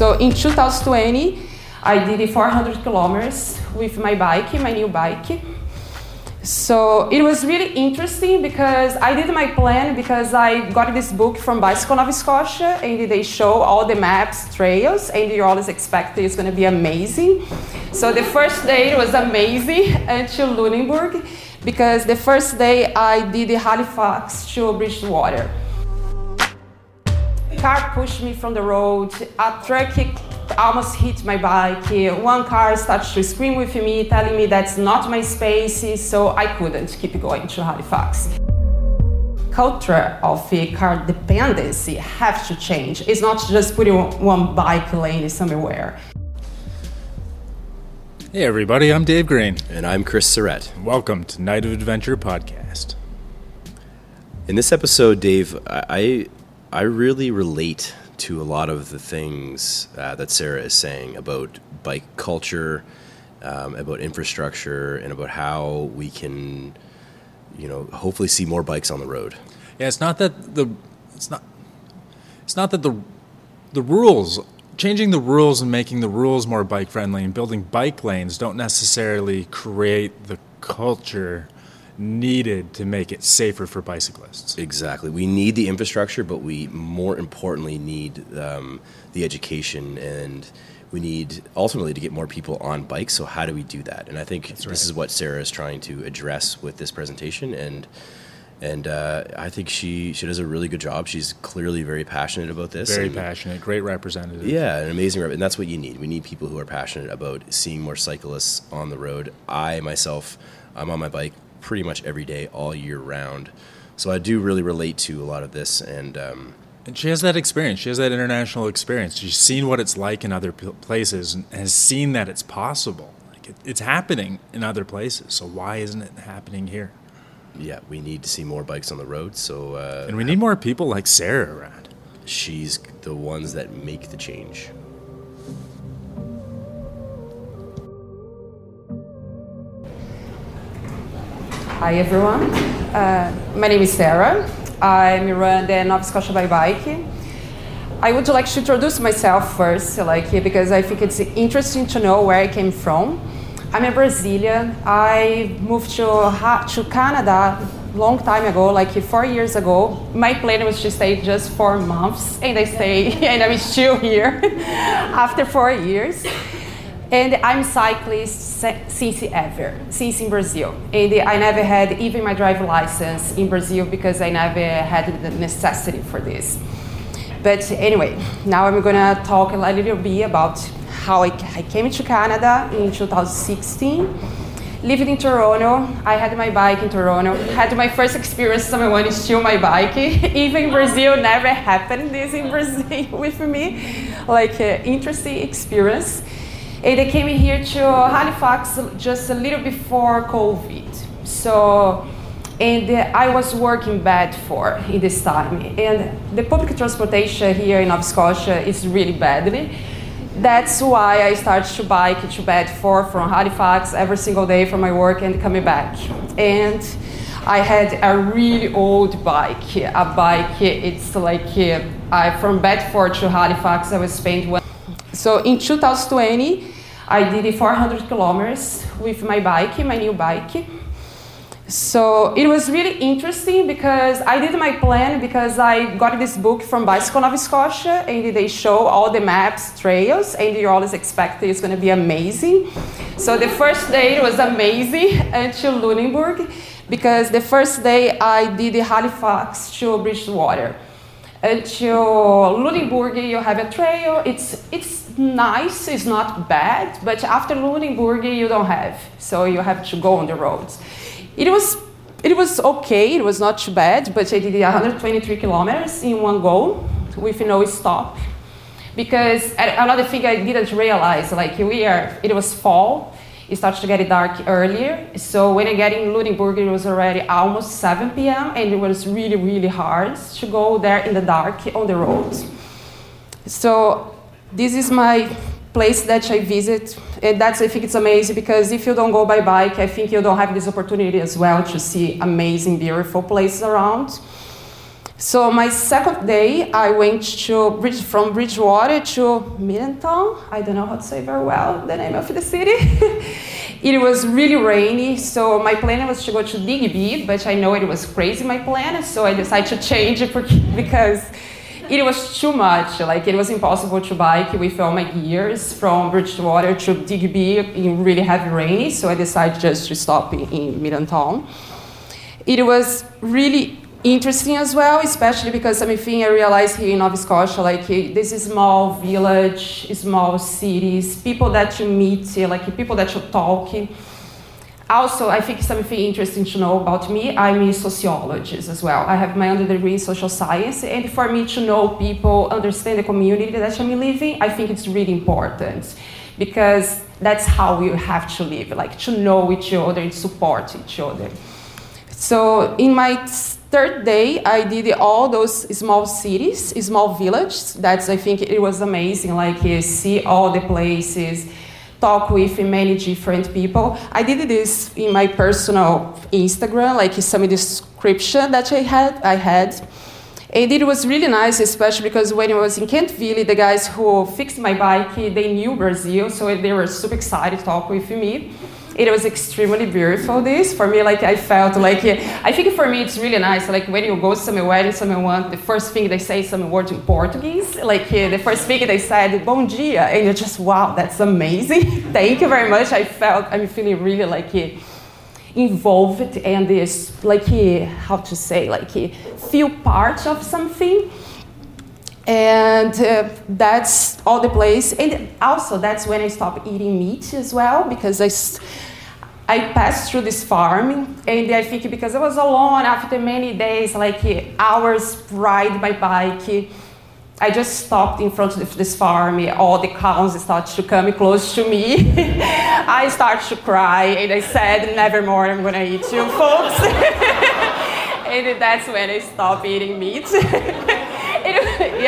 So in 2020, I did 400 kilometers with my bike, my new bike. So it was really interesting because I did my plan because I got this book from Bicycle Nova Scotia and they show all the maps, trails, and you always expect it's going to be amazing. So the first day was amazing until Lunenburg because the first day I did Halifax to Bridgewater. Car pushed me from the road, a truck almost hit my bike. One car started to scream with me, telling me that's not my space, so I couldn't keep going to Halifax. Culture of car dependency have to change. It's not just putting one bike lane somewhere. Hey everybody, I'm Dave Green. And I'm Chris Surrett. Welcome to Night of Adventure Podcast. In this episode, Dave, I I really relate to a lot of the things uh, that Sara is saying about bike culture, um, about infrastructure, and about how we can, you know, hopefully see more bikes on the road. Yeah, it's not that the it's not it's not that the the rules changing the rules and making the rules more bike friendly and building bike lanes don't necessarily create the culture needed to make it safer for bicyclists. Exactly. We need the infrastructure, but we more importantly need um, the education and we need ultimately to get more people on bikes. So how do we do that? And I think right. this is what Sara is trying to address with this presentation and. And uh, I think she, she does a really good job. She's clearly very passionate about this. Very and, passionate, great representative. Yeah, an amazing rep. And that's what you need. We need people who are passionate about seeing more cyclists on the road. I myself, I'm on my bike pretty much every day, all year round. So I do really relate to a lot of this, and um, and she has that experience. She has that international experience. She's seen what it's like in other places, and has seen that it's possible. Like it, it's happening in other places. So why isn't it happening here? Yeah, we need to see more bikes on the road. So uh, and we need more people like Sara around. She's the ones that make the change. Hi everyone, uh, my name is Sara. I run the Nova Scotia by Bike. I would like to introduce myself first, like because I think it's interesting to know where I came from. I'm a Brazilian. I moved to to Canada long time ago, like four years ago. My plan was to stay just four months, and I stay, and I'm still here after four years. And I'm cyclist since ever, since in Brazil. And I never had even my driver license in Brazil because I never had the necessity for this. But anyway, now I'm gonna talk a little bit about how I, came to Canada in 2016. Living in Toronto. I had my bike in Toronto. Had my first experience someone steal my bike. Even in Brazil, never happened this in Brazil with me. Like an interesting experience. And I came here to Halifax just a little before COVID. So, and I was working Bedford in this time. And the public transportation here in Nova Scotia is really badly. That's why I started to bike to Bedford from Halifax every single day from my work and coming back. And I had a really old bike. A bike, it's like uh, I from Bedford to Halifax, I was spent one. So in 2020, I did 400 kilometers with my bike, my new bike. So it was really interesting because I did my plan because I got this book from Bicycle Nova Scotia and they show all the maps, trails, and you always expect it's going to be amazing. So the first day was amazing until Lunenburg because the first day I did Halifax to Bridgewater until Lunenburg you have a trail. It's it's nice, it's not bad, but after Lunenburg you don't have, so you have to go on the roads. It was it was okay, it was not too bad, but I did 123 kilometers in one go with no stop. Because another thing I didn't realize, like we are, it was fall, it starts to get dark earlier. So when I get in Lunenburg, it was already almost 7 p.m. and it was really, really hard to go there in the dark on the road. So this is my place that I visit. And that's, I think it's amazing because if you don't go by bike, I think you don't have this opportunity as well to see amazing, beautiful places around. So my second day, I went to Bridge, from Bridgewater to Middleton. I don't know how to say very well the name of the city. it was really rainy, so my plan was to go to Digby, but I know it was crazy my plan, so I decided to change it because it was too much. Like it was impossible to bike with all my gears from Bridgewater to Digby in really heavy rain. So I decided just to stop in, in Middleton. It was really interesting as well, especially because something I realized here in Nova Scotia, like eh, this is small village, small cities, people that you meet, eh, like people that you talk. Also, I think something interesting to know about me, I'm a sociologist as well. I have my underdegree in social science, and for me to know people, understand the community that I'm living, I think it's really important because that's how you have to live, like to know each other and support each other. So in my third day, I did all those small cities, small villages. That's I think it was amazing. Like you see all the places, talk with many different people. I did this in my personal Instagram, like some description that I had. I had. And it was really nice, especially because when I was in Kentville, the guys who fixed my bike, they knew Brazil, so they were super excited to talk with me it was extremely beautiful this. For me like i felt like i think for me it's really nice. Like when you go somewhere and someone the first thing they say some words in portuguese. Like eh, the first thing they said bom dia. And you're just wow that's amazing. Thank you very much. I felt i'm feeling really like eh, involved and this like eh, how to say like feel part of something and uh, that's all the place and also that's when i stopped eating meat as well because i I passed through this farm, and I think because I was alone after many days, like hours ride my bike, I just stopped in front of this farm. All the cows started to come close to me. I started to cry, and I said, "Nevermore, I'm gonna eat you, folks." and that's when I stopped eating meat.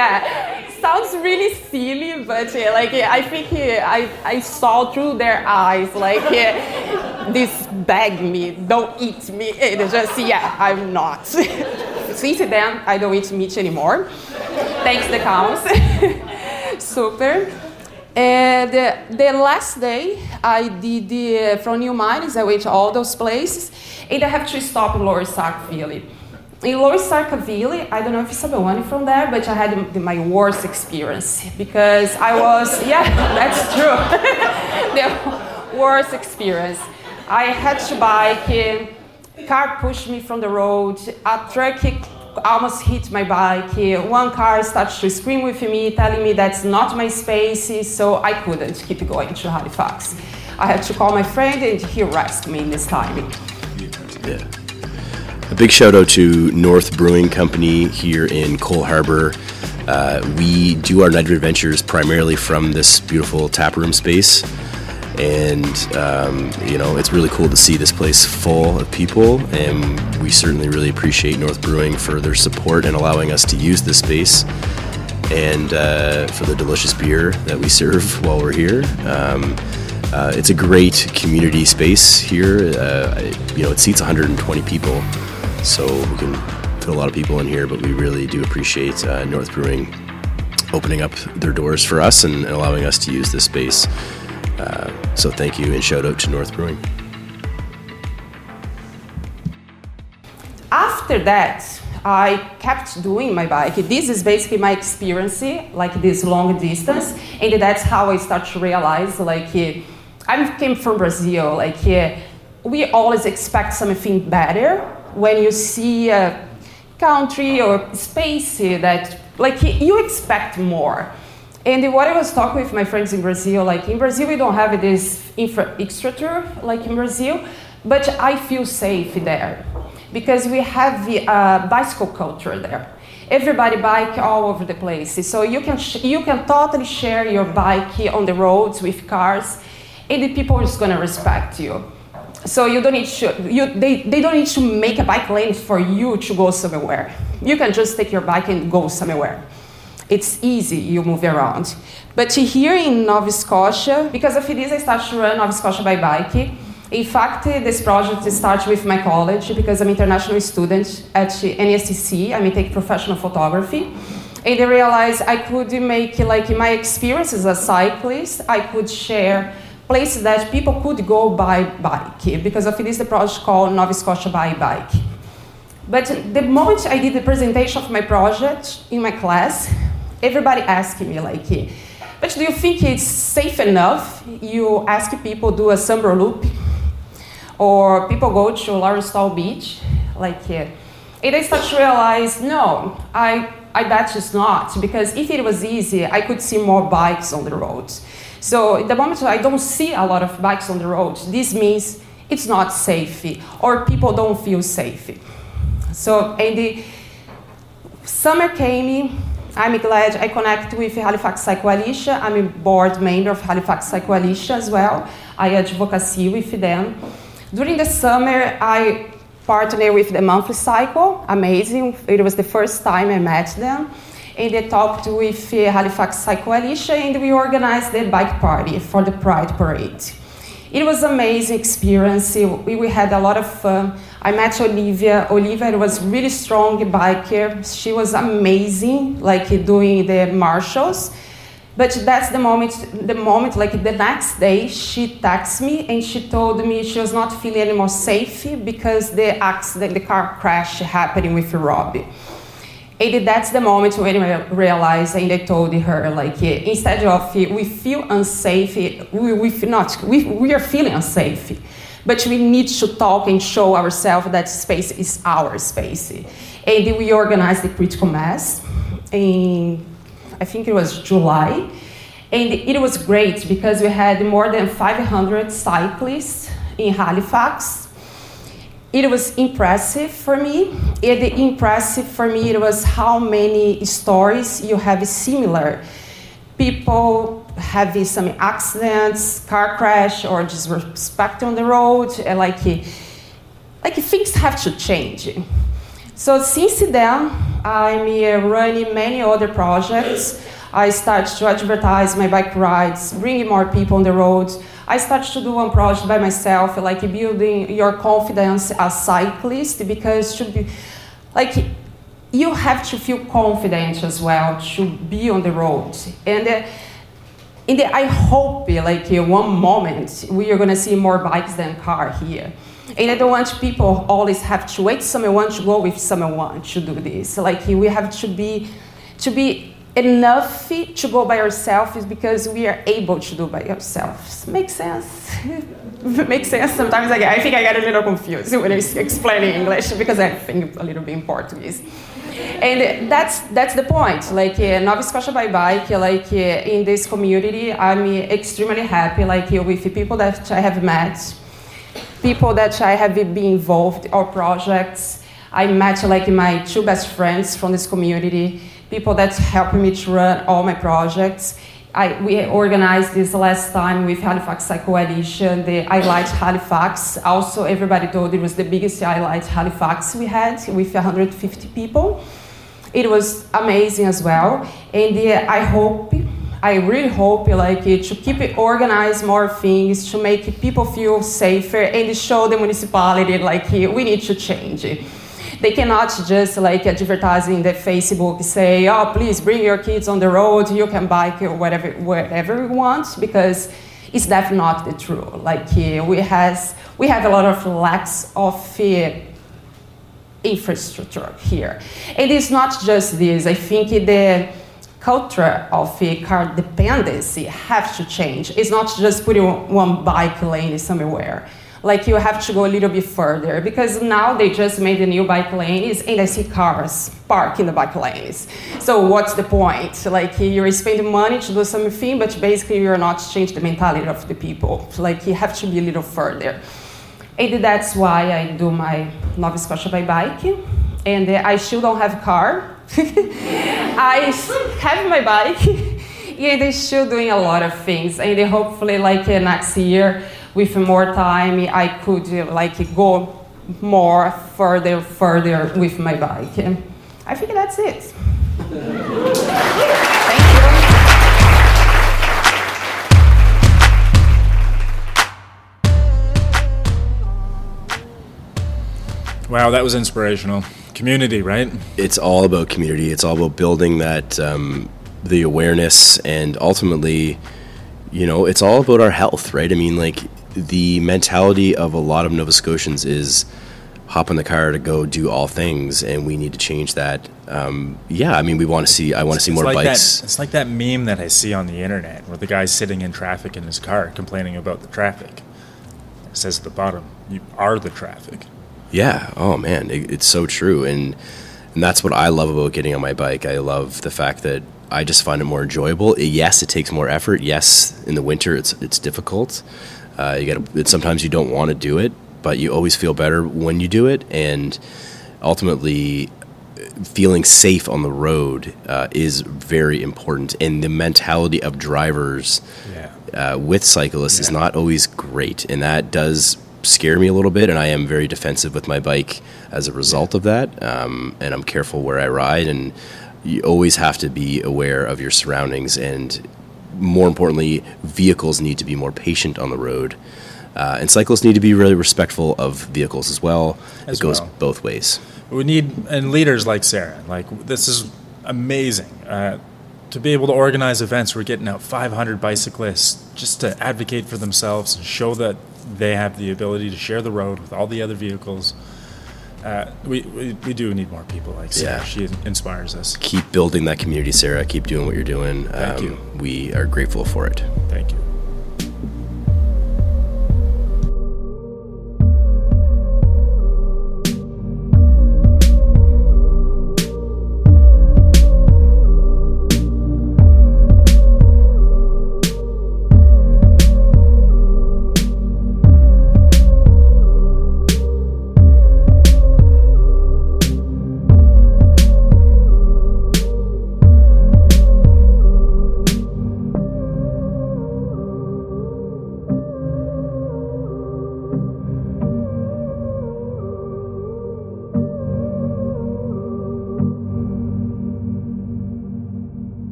yeah, sounds really silly, but uh, like I think uh, I I saw through their eyes, like uh, this bag me, don't eat me. And just yeah, I'm not. Since then, I don't eat meat anymore. Thanks the cows. Super. And uh, the last day, I did the, from New Minas, I went to all those places, and I have to stop in Lower Sackville in Lower Sackville, I don't know if you someone from there, but I had my worst experience because I was, yeah, that's true. the worst experience. I had to bike, car pushed me from the road, a truck almost hit my bike, one car started to scream with me, telling me that's not my space, so I couldn't keep going to Halifax. I had to call my friend and he rescued me in this time. Yeah. A big shout out to North Brewing Company here in Cole Harbour. Uh, we do our night adventures primarily from this beautiful taproom space, and um, you know it's really cool to see this place full of people. And we certainly really appreciate North Brewing for their support and allowing us to use this space, and uh, for the delicious beer that we serve while we're here. Um, uh, it's a great community space here. Uh, you know, it seats 120 people, so we can fit a lot of people in here, but we really do appreciate uh, North Brewing opening up their doors for us and, allowing us to use this space. Uh, so thank you and shout out to North Brewing. After that, I kept doing my bike. This is basically my experience, like this long distance, and that's how I start to realize, like, I came from Brazil, like, we always expect something better when you see a country or space that like you expect more. And what I was talking with my friends in Brazil, like in Brazil we don't have this infrastructure like in Brazil, but I feel safe there because we have the uh, bicycle culture there. Everybody bike all over the place, so you can you can totally share your bike on the roads with cars, and the people is gonna respect you. So you don't need to, you, they, they don't need to make a bike lane for you to go somewhere. You can just take your bike and go somewhere. It's easy, you move around. But here in Nova Scotia, because of this I started to run Nova Scotia by bike, In fact, this project started with my college because I'm an international student at NSCC. I'm take professional photography. And I realized I could make like my experience as a cyclist, I could share places that people could go by bike because of this project called Nova Scotia by Bike. But the moment I did the presentation of my project in my class, everybody asked me like, but do you think it's safe enough? You ask people do a Sambro Loop, or people go to Lawrencetown Beach, like, and I start to realize, no, I, I bet it's not, because if it was easy, I could see more bikes on the roads. So at the moment I don't see a lot of bikes on the roads, this means it's not safe, or people don't feel safe. So, and the summer came, I'm glad I connect with Halifax Cyclo I'm a board member of Halifax Cyclo as well. I advocacy with them. During the summer, I partnered with the Monthly Cycle, amazing. It was the first time I met them. And they talked with uh, Halifax Cyclo and we organized the bike party for the Pride Parade. It was amazing experience. We, we had a lot of fun. I met Olivia. Olivia was really strong biker. She was amazing, like doing the marshals. But that's the moment, the moment, like the next day, she texted me and she told me she was not feeling any more safe because the accident, the car crash happening with Robbie. And that's the moment when I realized, and I told her, like, instead of we feel unsafe, we, we not, we, we are feeling unsafe but we need to talk and show ourselves that space is our space. And we organized the critical mass in, I think it was July. And it was great because we had more than 500 cyclists in Halifax. It was impressive for me. And impressive for me it was how many stories you have similar. People having some accidents, car crash, or disrespect on the road, and like, like things have to change. So since then, I'm uh, running many other projects. I start to advertise my bike rides, bringing more people on the roads. I started to do one project by myself, like building your confidence as cyclist, because to be like you have to feel confident as well to be on the road. And uh, in the, I hope, like one moment, we are to see more bikes than car here. And I don't want people always have to wait someone to go with someone to do this. Like we have to be, to be enough to go by ourselves is because we are able to do by ourselves. Makes sense? Makes sense. Sometimes I, I think I get a little confused when I explain in English because I think a little bit in Portuguese and that's that's the point. Like uh, Nova Scotia by Bike, like uh, in this community, I'm extremely happy. Like uh, with people that I have met, people that I have been involved or projects. I met like my two best friends from this community, people that helping me to run all my projects. I, we organized this last time with Halifax Coalition, the Highlight Halifax. Also, everybody told it was the biggest I Highlight Halifax we had with 150 people. It was amazing as well. And uh, I hope, I really hope, like, it. to keep organize more things, to make people feel safer and show the municipality, like, we need to change. They cannot just like advertise in the Facebook, say, oh, please bring your kids on the road, you can bike or whatever, wherever you want, because it's definitely not the truth. Like we, has, we have a lot of lacks of uh, infrastructure here. It is not just this. I think the culture of uh, car dependency have to change. It's not just putting one bike lane somewhere like you have to go a little bit further because now they just made the new bike lanes and I see cars park in the bike lanes. So what's the point? Like you're spending money to do something, but basically you're not changing the mentality of the people. Like you have to be a little further. And that's why I do my Nova Scotia by bike. And uh, I still don't have a car. I have my bike. and I'm still doing a lot of things. And hopefully like uh, next year, with more time, I could like go more further, further with my bike. I think that's it. Thank you. Wow, that was inspirational. Community, right? It's all about community. It's all about building that um, the awareness, and ultimately, you know, it's all about our health, right? I mean, like the mentality of a lot of Nova Scotians is hop in the car to go do all things, and we need to change that. Um, yeah, I mean, we want to see. I want to see more like bikes. That, it's like that meme that I see on the internet where the guy's sitting in traffic in his car complaining about the traffic. It says at the bottom, "You are the traffic." Yeah. Oh man, it, it's so true, and and that's what I love about getting on my bike. I love the fact that I just find it more enjoyable. Yes, it takes more effort. Yes, in the winter it's it's difficult. Uh, you got sometimes you don't want to do it, but you always feel better when you do it, and ultimately feeling safe on the road uh, is very important. And the mentality of drivers Yeah. uh, with cyclists is not always great, and that does scare me a little bit. And I am very defensive with my bike as a result of that. Um, and I'm careful where I ride, and you always have to be aware of your surroundings. And more importantly, vehicles need to be more patient on the road. Uh, and cyclists need to be really respectful of vehicles as well. As it goes well. both ways. We need and leaders like Sara. Like this is amazing uh, to be able to organize events. We're getting out 500 bicyclists just to advocate for themselves and show that they have the ability to share the road with all the other vehicles. Uh, we, we we do need more people like Sara. Yeah. She inspires us. Keep building that community, Sara. Keep doing what you're doing. Um, Thank you. We are grateful for it. Thank you.